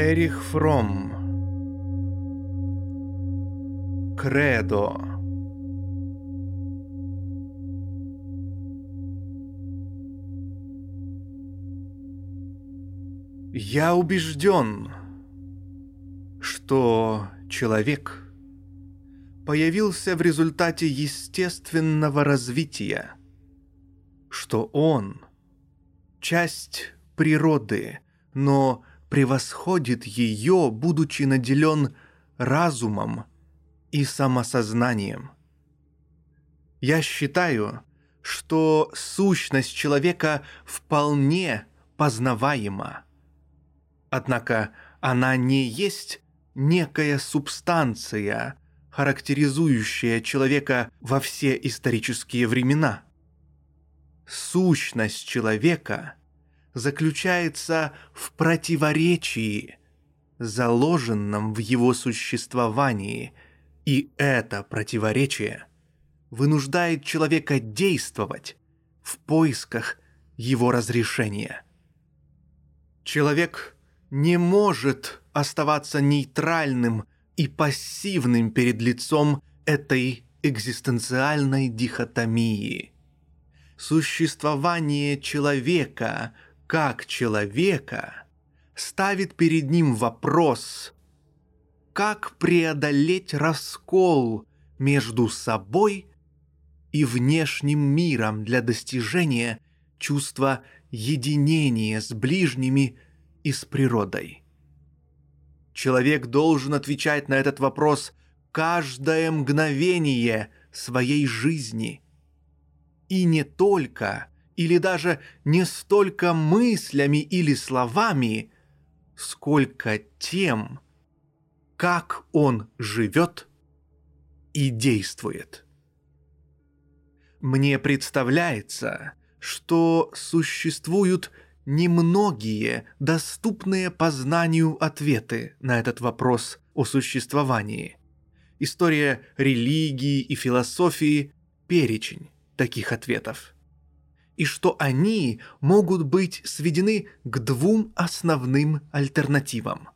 Эрих Фром. Кредо. Я убежден, что человек появился в результате естественного развития, что он – часть природы, но превосходит ее, будучи наделен разумом и самосознанием. Я считаю, что сущность человека вполне познаваема. Однако она не есть некая субстанция, характеризующая человека во все исторические времена. Сущность человека заключается в противоречии, заложенном в его существовании, и это противоречие вынуждает человека действовать в поисках его разрешения. Человек не может оставаться нейтральным и пассивным перед лицом этой экзистенциальной дихотомии. Существование человека – как человека ставит перед ним вопрос, как преодолеть раскол между собой и внешним миром для достижения чувства единения с ближними и с природой. Человек должен отвечать на этот вопрос каждое мгновение своей жизни. И не только – или даже не столько мыслями или словами, сколько тем, как он живет и действует. Мне представляется, что существуют немногие доступные познанию ответы на этот вопрос о существовании. История религии и философии – перечень таких ответов и что они могут быть сведены к двум основным альтернативам.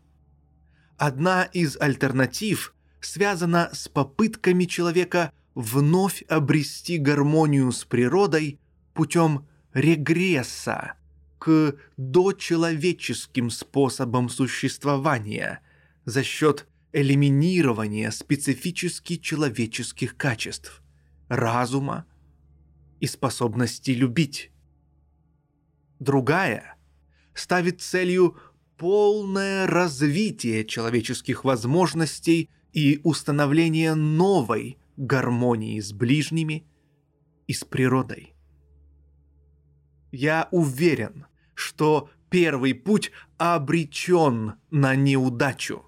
Одна из альтернатив связана с попытками человека вновь обрести гармонию с природой путем регресса к дочеловеческим способам существования за счет элиминирования специфически человеческих качеств – разума, и способности любить. Другая ставит целью полное развитие человеческих возможностей и установление новой гармонии с ближними и с природой. Я уверен, что первый путь обречен на неудачу.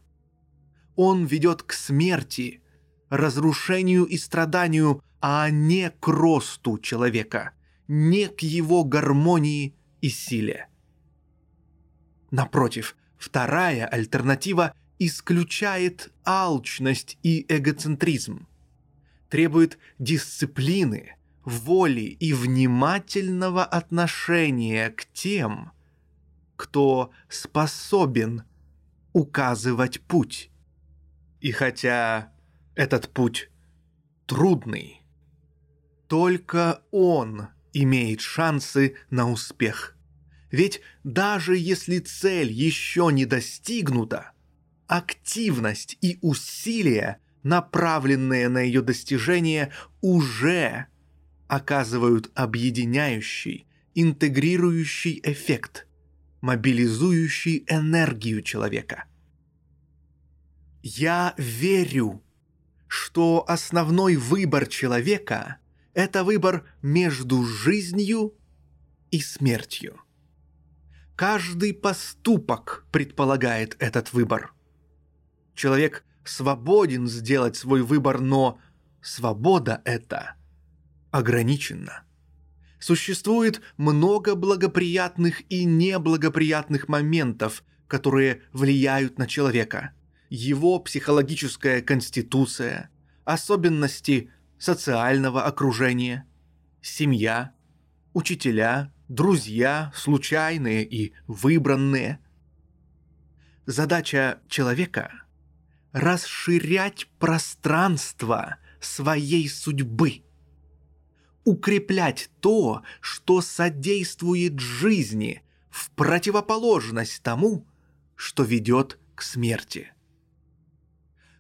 Он ведет к смерти, разрушению и страданию а не к росту человека, не к его гармонии и силе. Напротив, вторая альтернатива исключает алчность и эгоцентризм, требует дисциплины, воли и внимательного отношения к тем, кто способен указывать путь. И хотя этот путь трудный, только он имеет шансы на успех. Ведь даже если цель еще не достигнута, активность и усилия, направленные на ее достижение, уже оказывают объединяющий, интегрирующий эффект, мобилизующий энергию человека. Я верю, что основной выбор человека это выбор между жизнью и смертью. Каждый поступок предполагает этот выбор. Человек свободен сделать свой выбор, но свобода эта ограничена. Существует много благоприятных и неблагоприятных моментов, которые влияют на человека. Его психологическая конституция, особенности социального окружения, семья, учителя, друзья, случайные и выбранные. Задача человека – расширять пространство своей судьбы, укреплять то, что содействует жизни, в противоположность тому, что ведет к смерти.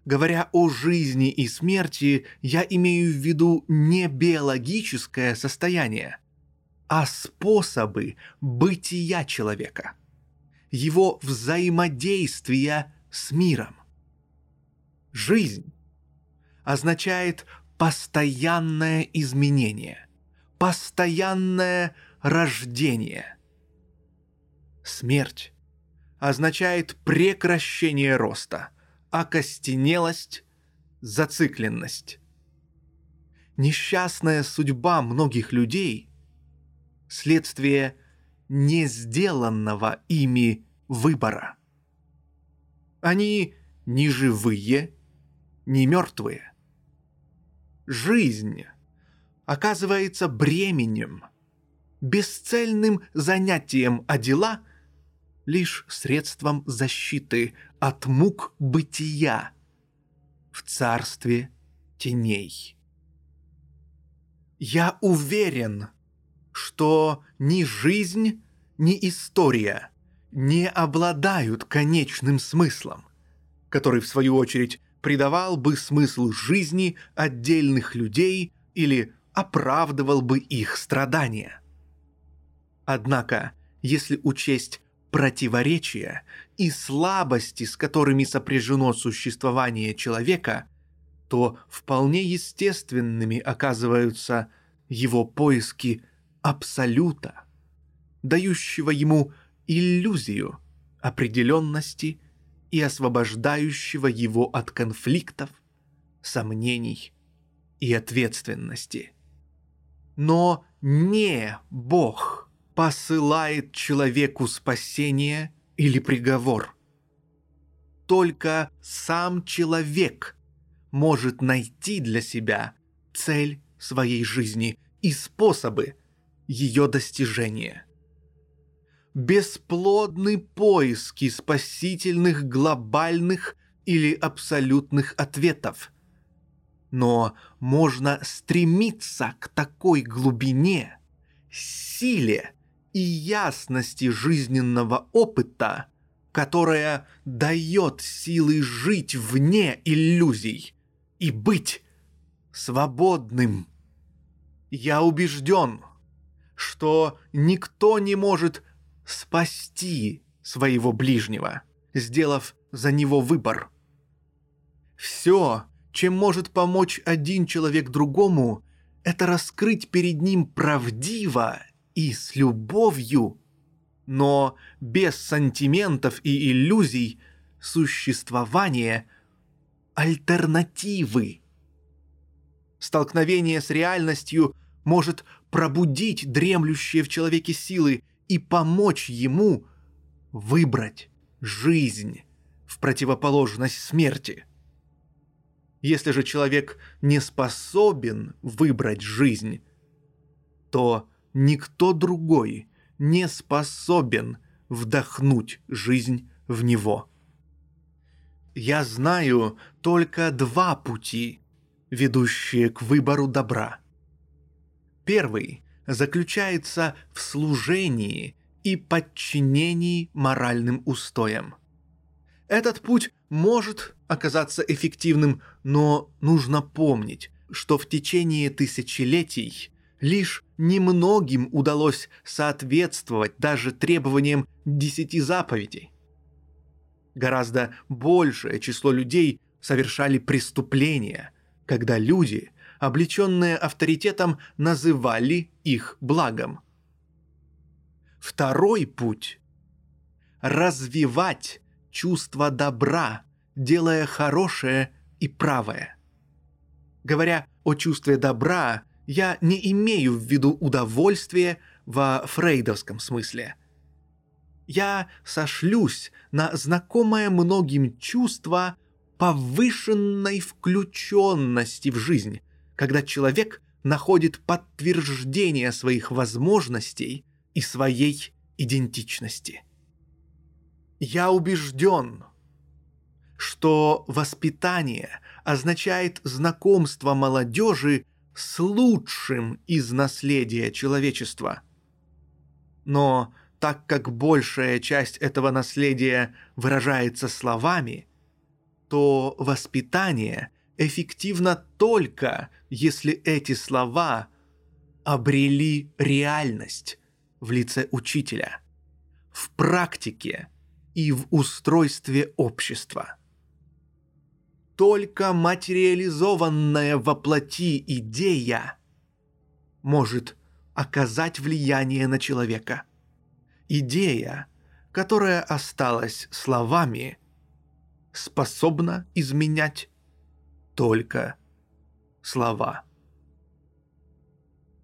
Говоря о жизни и смерти, я имею в виду не биологическое состояние, а способы бытия человека, его взаимодействия с миром. Жизнь означает постоянное изменение, постоянное рождение. Смерть означает прекращение роста, окостенелость, зацикленность. Несчастная судьба многих людей – следствие не сделанного ими выбора. Они не живые, не мертвые. Жизнь оказывается бременем, бесцельным занятием, а дела – лишь средством защиты от мук бытия в царстве теней. Я уверен, что ни жизнь, ни история не обладают конечным смыслом, который, в свою очередь, придавал бы смысл жизни отдельных людей или оправдывал бы их страдания. Однако, если учесть противоречия и слабости, с которыми сопряжено существование человека, то вполне естественными оказываются его поиски абсолюта, дающего ему иллюзию определенности и освобождающего его от конфликтов, сомнений и ответственности. Но не Бог – посылает человеку спасение или приговор. Только сам человек может найти для себя цель своей жизни и способы ее достижения. Бесплодны поиски спасительных глобальных или абсолютных ответов. Но можно стремиться к такой глубине, силе и ясности жизненного опыта, которая дает силы жить вне иллюзий и быть свободным. Я убежден, что никто не может спасти своего ближнего, сделав за него выбор. Все, чем может помочь один человек другому, это раскрыть перед ним правдиво и с любовью, но без сантиментов и иллюзий существование альтернативы. Столкновение с реальностью может пробудить дремлющие в человеке силы и помочь ему выбрать жизнь в противоположность смерти. Если же человек не способен выбрать жизнь, то никто другой не способен вдохнуть жизнь в него. Я знаю только два пути, ведущие к выбору добра. Первый заключается в служении и подчинении моральным устоям. Этот путь может оказаться эффективным, но нужно помнить, что в течение тысячелетий Лишь немногим удалось соответствовать даже требованиям десяти заповедей. Гораздо большее число людей совершали преступления, когда люди, облеченные авторитетом, называли их благом. Второй путь – развивать чувство добра, делая хорошее и правое. Говоря о чувстве добра – я не имею в виду удовольствие во фрейдовском смысле. Я сошлюсь на знакомое многим чувство повышенной включенности в жизнь, когда человек находит подтверждение своих возможностей и своей идентичности. Я убежден, что воспитание означает знакомство молодежи с лучшим из наследия человечества. Но так как большая часть этого наследия выражается словами, то воспитание эффективно только, если эти слова обрели реальность в лице учителя, в практике и в устройстве общества. Только материализованная во плоти идея может оказать влияние на человека. Идея, которая осталась словами, способна изменять только слова.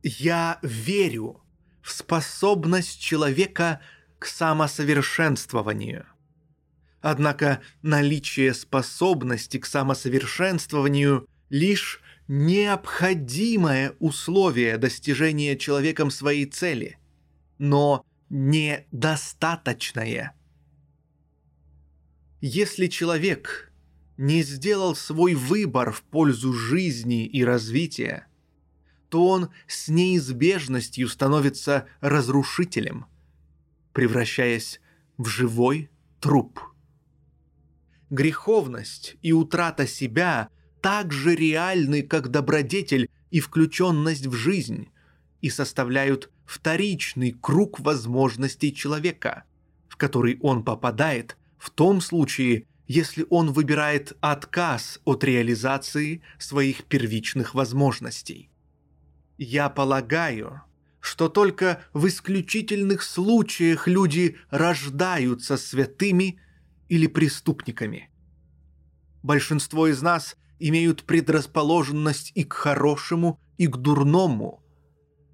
Я верю в способность человека к самосовершенствованию. Однако наличие способности к самосовершенствованию лишь необходимое условие достижения человеком своей цели, но недостаточное. Если человек не сделал свой выбор в пользу жизни и развития, то он с неизбежностью становится разрушителем, превращаясь в живой труп. Греховность и утрата себя так же реальны, как добродетель и включенность в жизнь, и составляют вторичный круг возможностей человека, в который он попадает в том случае, если он выбирает отказ от реализации своих первичных возможностей. Я полагаю, что только в исключительных случаях люди рождаются святыми или преступниками. Большинство из нас имеют предрасположенность и к хорошему, и к дурному,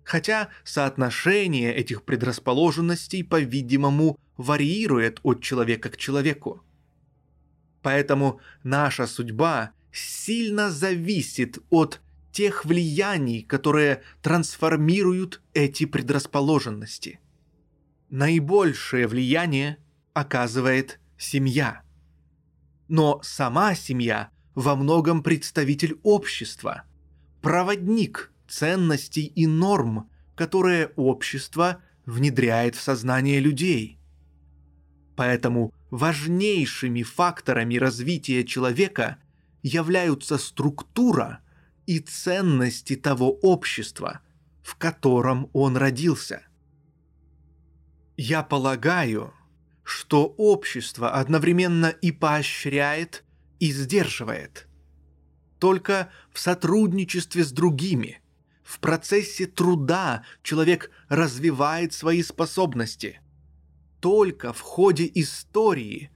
хотя соотношение этих предрасположенностей, по-видимому, варьирует от человека к человеку. Поэтому наша судьба сильно зависит от тех влияний, которые трансформируют эти предрасположенности. Наибольшее влияние оказывает семья. Но сама семья во многом представитель общества, проводник ценностей и норм, которые общество внедряет в сознание людей. Поэтому важнейшими факторами развития человека являются структура – и ценности того общества, в котором он родился. Я полагаю, что общество одновременно и поощряет, и сдерживает. Только в сотрудничестве с другими, в процессе труда человек развивает свои способности. Только в ходе истории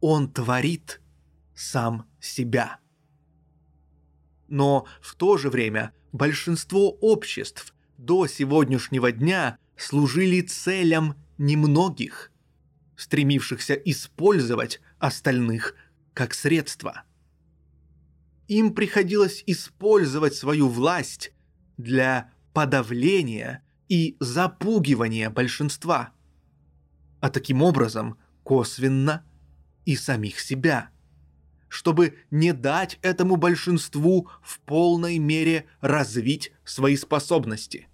он творит сам себя но в то же время большинство обществ до сегодняшнего дня служили целям немногих, стремившихся использовать остальных как средство. Им приходилось использовать свою власть для подавления и запугивания большинства, а таким образом косвенно и самих себя – чтобы не дать этому большинству в полной мере развить свои способности.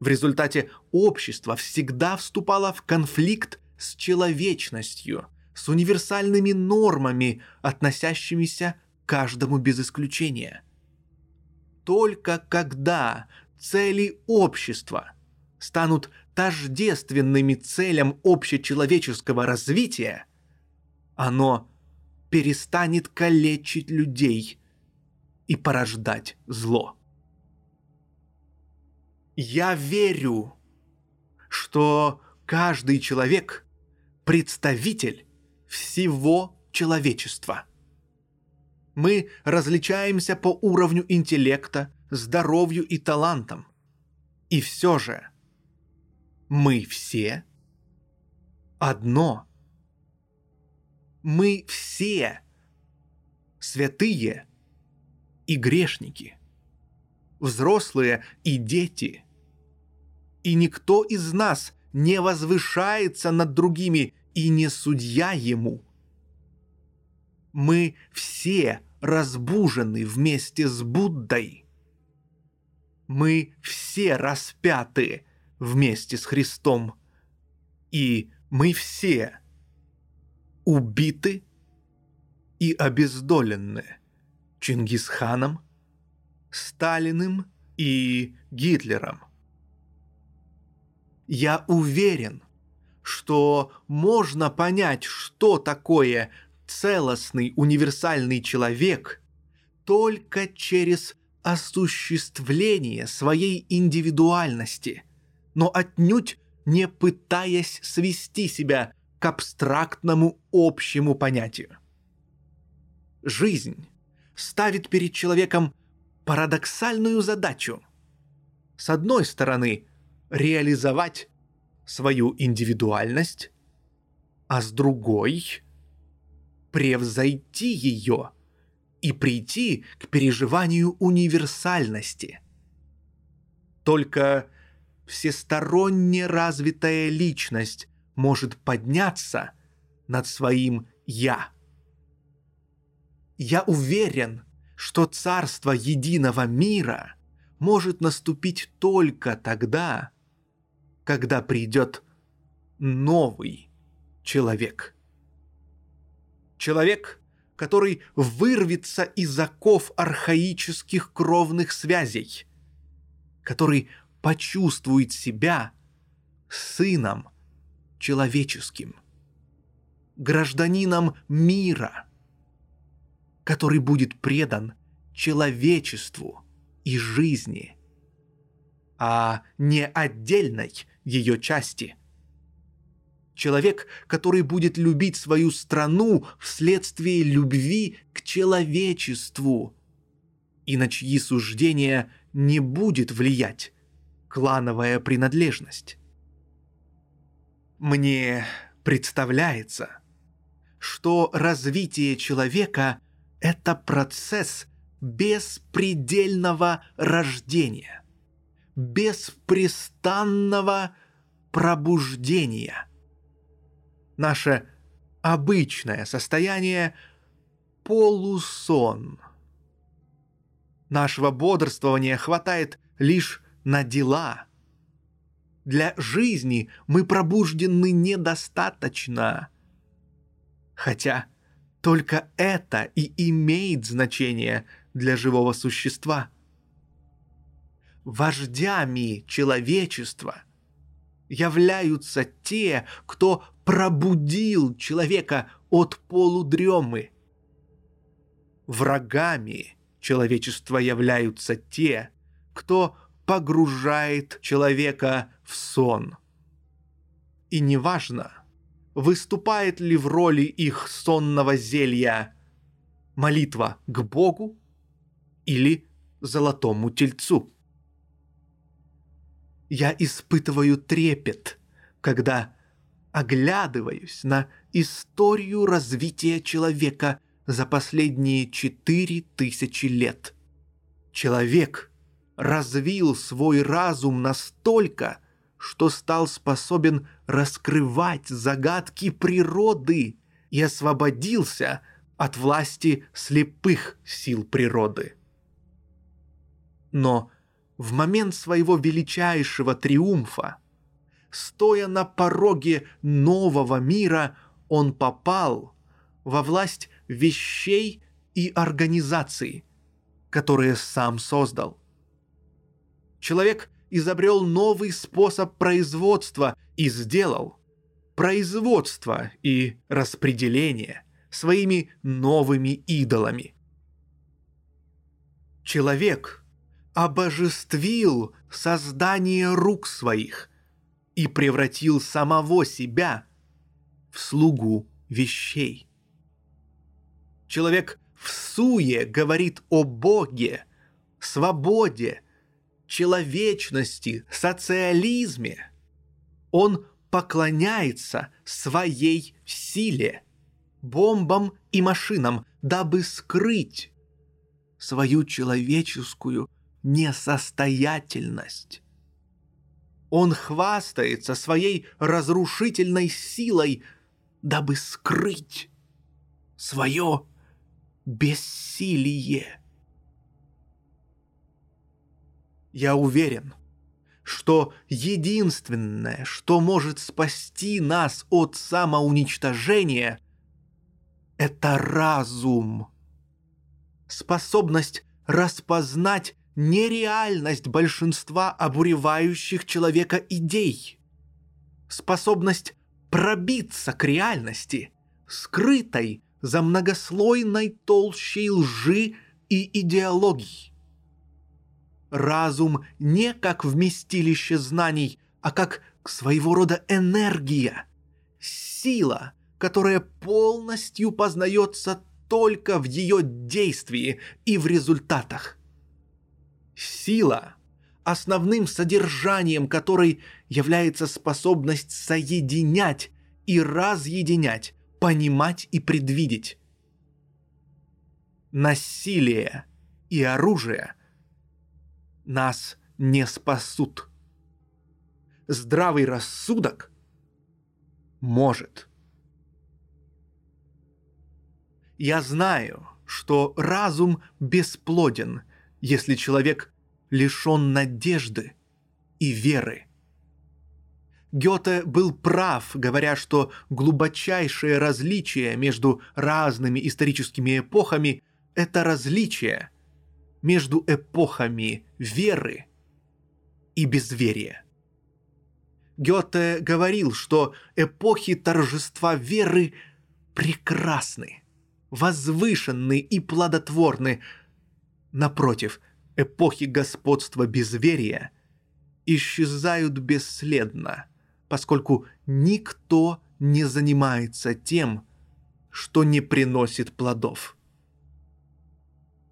В результате общество всегда вступало в конфликт с человечностью, с универсальными нормами, относящимися к каждому без исключения. Только когда цели общества станут тождественными целям общечеловеческого развития, оно перестанет калечить людей и порождать зло. Я верю, что каждый человек – представитель всего человечества. Мы различаемся по уровню интеллекта, здоровью и талантам. И все же мы все одно – мы все святые и грешники, взрослые и дети. И никто из нас не возвышается над другими и не судья ему. Мы все разбужены вместе с Буддой. Мы все распяты вместе с Христом. И мы все убиты и обездолены Чингисханом, Сталиным и Гитлером. Я уверен, что можно понять, что такое целостный универсальный человек только через осуществление своей индивидуальности, но отнюдь не пытаясь свести себя к абстрактному общему понятию. Жизнь ставит перед человеком парадоксальную задачу. С одной стороны, реализовать свою индивидуальность, а с другой — превзойти ее и прийти к переживанию универсальности. Только всесторонне развитая личность может подняться над своим «я». Я уверен, что царство единого мира может наступить только тогда, когда придет новый человек. Человек, который вырвется из оков архаических кровных связей, который почувствует себя сыном человеческим, гражданином мира, который будет предан человечеству и жизни, а не отдельной ее части. Человек, который будет любить свою страну вследствие любви к человечеству, и на чьи суждения не будет влиять клановая принадлежность. Мне представляется, что развитие человека – это процесс беспредельного рождения, беспрестанного пробуждения. Наше обычное состояние – полусон. Нашего бодрствования хватает лишь на дела. Для жизни мы пробуждены недостаточно. Хотя только это и имеет значение для живого существа. Вождями человечества являются те, кто пробудил человека от полудремы. Врагами человечества являются те, кто погружает человека в сон. И неважно, выступает ли в роли их сонного зелья молитва к Богу или золотому тельцу. Я испытываю трепет, когда оглядываюсь на историю развития человека за последние четыре тысячи лет. Человек развил свой разум настолько, что стал способен раскрывать загадки природы и освободился от власти слепых сил природы. Но в момент своего величайшего триумфа, стоя на пороге нового мира, он попал во власть вещей и организаций, которые сам создал человек изобрел новый способ производства и сделал производство и распределение своими новыми идолами. Человек обожествил создание рук своих и превратил самого себя в слугу вещей. Человек в суе говорит о Боге, свободе, человечности, социализме. Он поклоняется своей силе, бомбам и машинам, дабы скрыть свою человеческую несостоятельность. Он хвастается своей разрушительной силой, дабы скрыть свое бессилие. Я уверен, что единственное, что может спасти нас от самоуничтожения, это разум. Способность распознать нереальность большинства обуревающих человека идей. Способность пробиться к реальности, скрытой за многослойной толщей лжи и идеологий. Разум не как вместилище знаний, а как своего рода энергия, сила, которая полностью познается только в ее действии и в результатах. Сила, основным содержанием которой является способность соединять и разъединять, понимать и предвидеть. Насилие и оружие нас не спасут. Здравый рассудок может. Я знаю, что разум бесплоден, если человек лишен надежды и веры. Гёте был прав, говоря, что глубочайшее различие между разными историческими эпохами – это различие между эпохами веры и безверия. Гёте говорил, что эпохи торжества веры прекрасны, возвышенны и плодотворны. Напротив, эпохи господства безверия исчезают бесследно – поскольку никто не занимается тем, что не приносит плодов.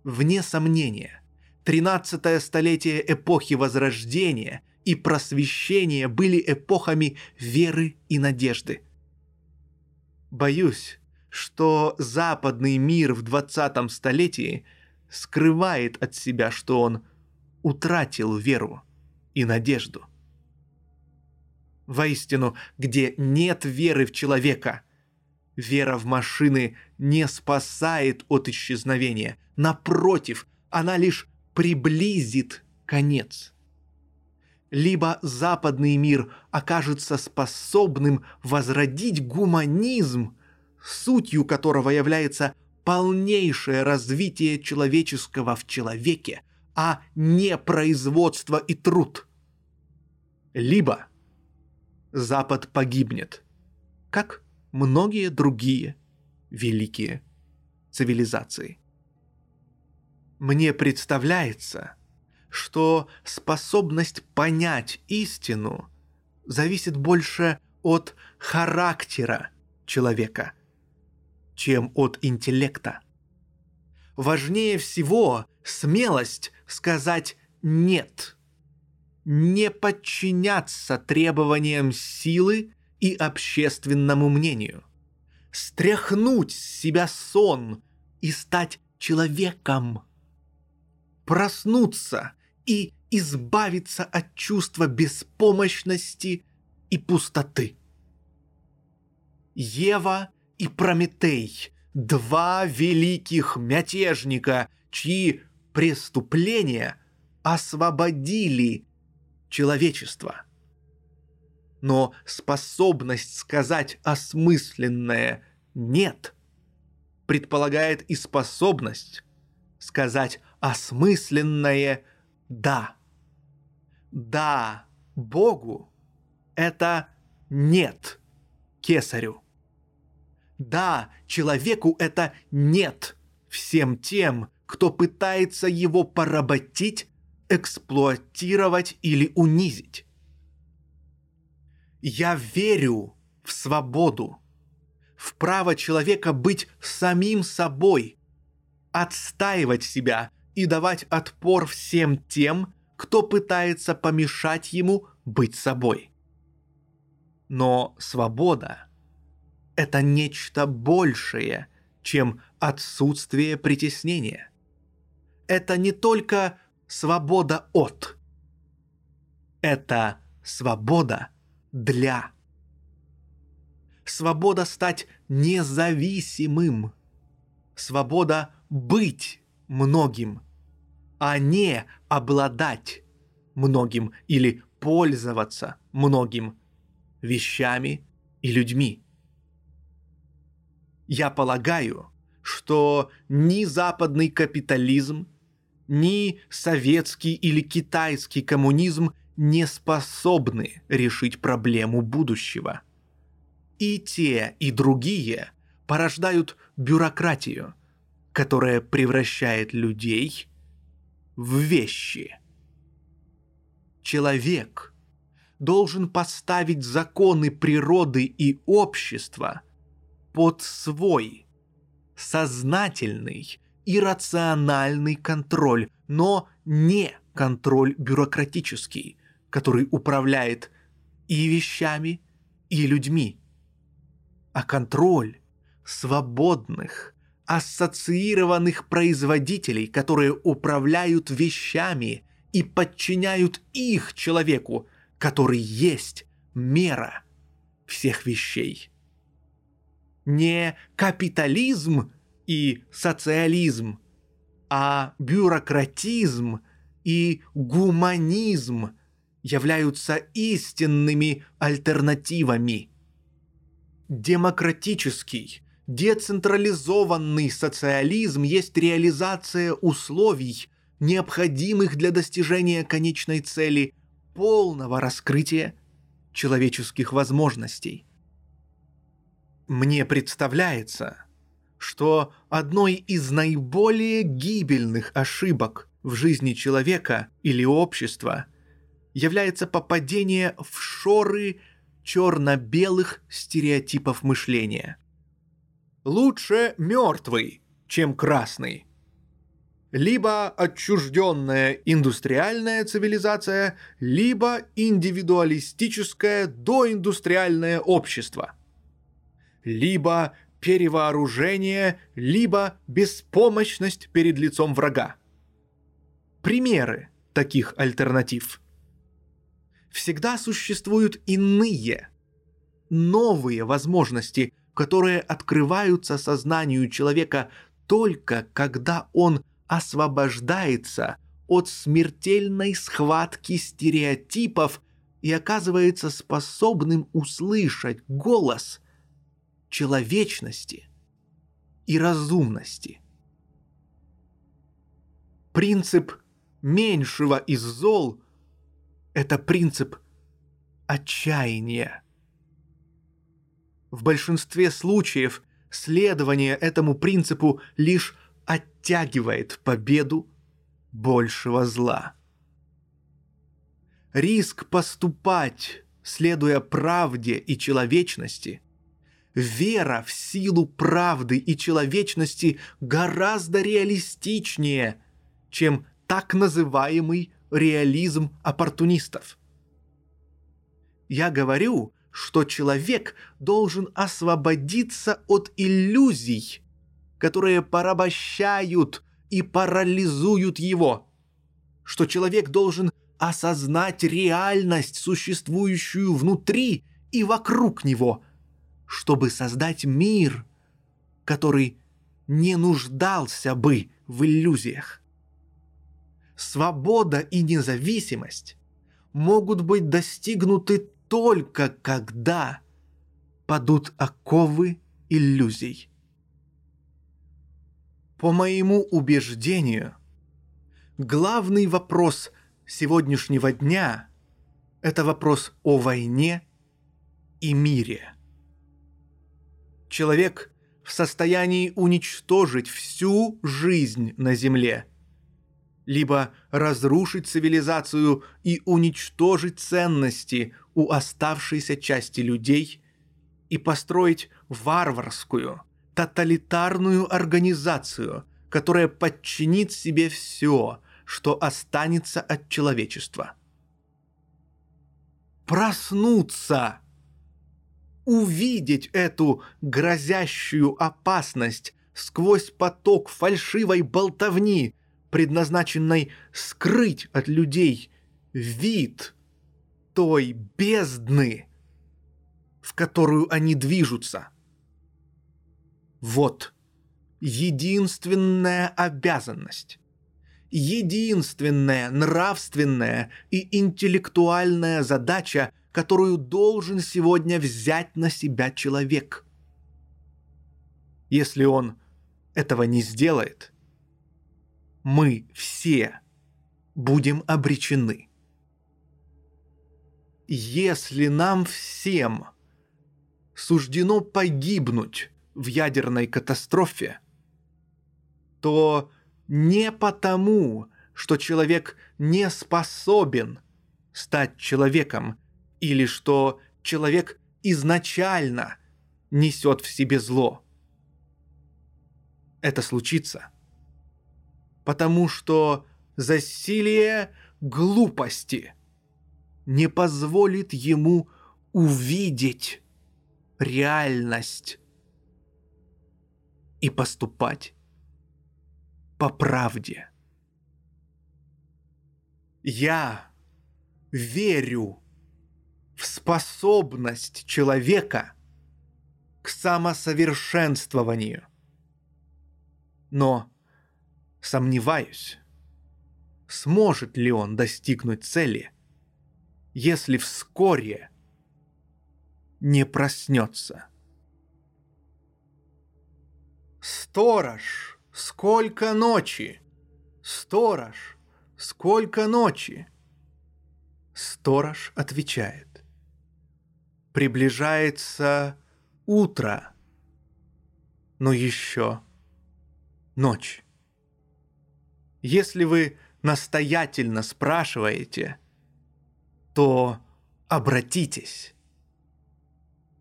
Вне сомнения, 13 столетие эпохи Возрождения и Просвещения были эпохами веры и надежды. Боюсь, что западный мир в 20 столетии скрывает от себя, что он утратил веру и надежду. Воистину, где нет веры в человека, вера в машины не спасает от исчезновения. Напротив, она лишь приблизит конец. Либо западный мир окажется способным возродить гуманизм, сутью которого является полнейшее развитие человеческого в человеке, а не производство и труд. Либо – Запад погибнет, как многие другие великие цивилизации. Мне представляется, что способность понять истину зависит больше от характера человека, чем от интеллекта. Важнее всего смелость сказать «нет», не подчиняться требованиям силы и общественному мнению. Стряхнуть с себя сон и стать человеком. Проснуться и избавиться от чувства беспомощности и пустоты. Ева и Прометей – два великих мятежника, чьи преступления освободили человечества. Но способность сказать осмысленное «нет» предполагает и способность сказать осмысленное «да». «Да» Богу – это «нет» кесарю. Да, человеку это нет всем тем, кто пытается его поработить эксплуатировать или унизить. Я верю в свободу, в право человека быть самим собой, отстаивать себя и давать отпор всем тем, кто пытается помешать ему быть собой. Но свобода – это нечто большее, чем отсутствие притеснения. Это не только свобода от. Это свобода для. свобода стать независимым, свобода быть многим, а не обладать многим или пользоваться многим вещами и людьми. Я полагаю, что ни западный капитализм, ни советский или китайский коммунизм не способны решить проблему будущего. И те, и другие порождают бюрократию, которая превращает людей в вещи. Человек должен поставить законы природы и общества под свой сознательный и рациональный контроль, но не контроль бюрократический, который управляет и вещами, и людьми, а контроль свободных, ассоциированных производителей, которые управляют вещами и подчиняют их человеку, который есть мера всех вещей. Не капитализм и социализм, а бюрократизм и гуманизм являются истинными альтернативами. Демократический, децентрализованный социализм есть реализация условий, необходимых для достижения конечной цели полного раскрытия человеческих возможностей. Мне представляется, что одной из наиболее гибельных ошибок в жизни человека или общества является попадение в шоры черно-белых стереотипов мышления. Лучше мертвый, чем красный. Либо отчужденная индустриальная цивилизация, либо индивидуалистическое доиндустриальное общество. Либо перевооружение, либо беспомощность перед лицом врага. Примеры таких альтернатив. Всегда существуют иные, новые возможности, которые открываются сознанию человека только когда он освобождается от смертельной схватки стереотипов и оказывается способным услышать голос – человечности и разумности. Принцип меньшего из зол – это принцип отчаяния. В большинстве случаев следование этому принципу лишь оттягивает победу большего зла. Риск поступать, следуя правде и человечности, вера в силу правды и человечности гораздо реалистичнее, чем так называемый реализм оппортунистов. Я говорю, что человек должен освободиться от иллюзий, которые порабощают и парализуют его, что человек должен осознать реальность, существующую внутри и вокруг него – чтобы создать мир, который не нуждался бы в иллюзиях. Свобода и независимость могут быть достигнуты только когда падут оковы иллюзий. По моему убеждению, главный вопрос сегодняшнего дня – это вопрос о войне и мире – человек в состоянии уничтожить всю жизнь на Земле, либо разрушить цивилизацию и уничтожить ценности у оставшейся части людей и построить варварскую, тоталитарную организацию, которая подчинит себе все, что останется от человечества. Проснуться! Увидеть эту грозящую опасность сквозь поток фальшивой болтовни, предназначенной скрыть от людей вид той бездны, в которую они движутся. Вот единственная обязанность, единственная нравственная и интеллектуальная задача, которую должен сегодня взять на себя человек. Если он этого не сделает, мы все будем обречены. Если нам всем суждено погибнуть в ядерной катастрофе, то не потому, что человек не способен стать человеком, или что человек изначально несет в себе зло. Это случится, потому что засилие глупости не позволит ему увидеть реальность и поступать по правде. Я верю в способность человека к самосовершенствованию. Но сомневаюсь, сможет ли он достигнуть цели, если вскоре не проснется. Сторож, сколько ночи! Сторож, сколько ночи! Сторож отвечает. Приближается утро, но еще ночь. Если вы настоятельно спрашиваете, то обратитесь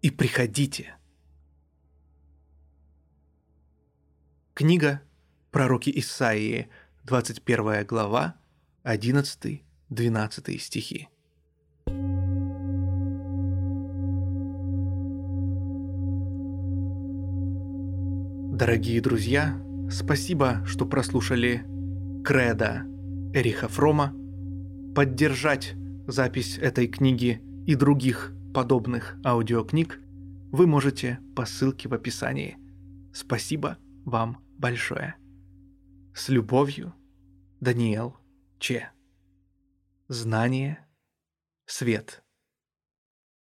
и приходите. Книга пророки Исаии, 21 глава, 11-12 стихи. Дорогие друзья, спасибо, что прослушали Кредо Эриха Фрома. Поддержать запись этой книги и других подобных аудиокниг вы можете по ссылке в описании. Спасибо вам большое. С любовью, Даниэл Че. Знание, свет.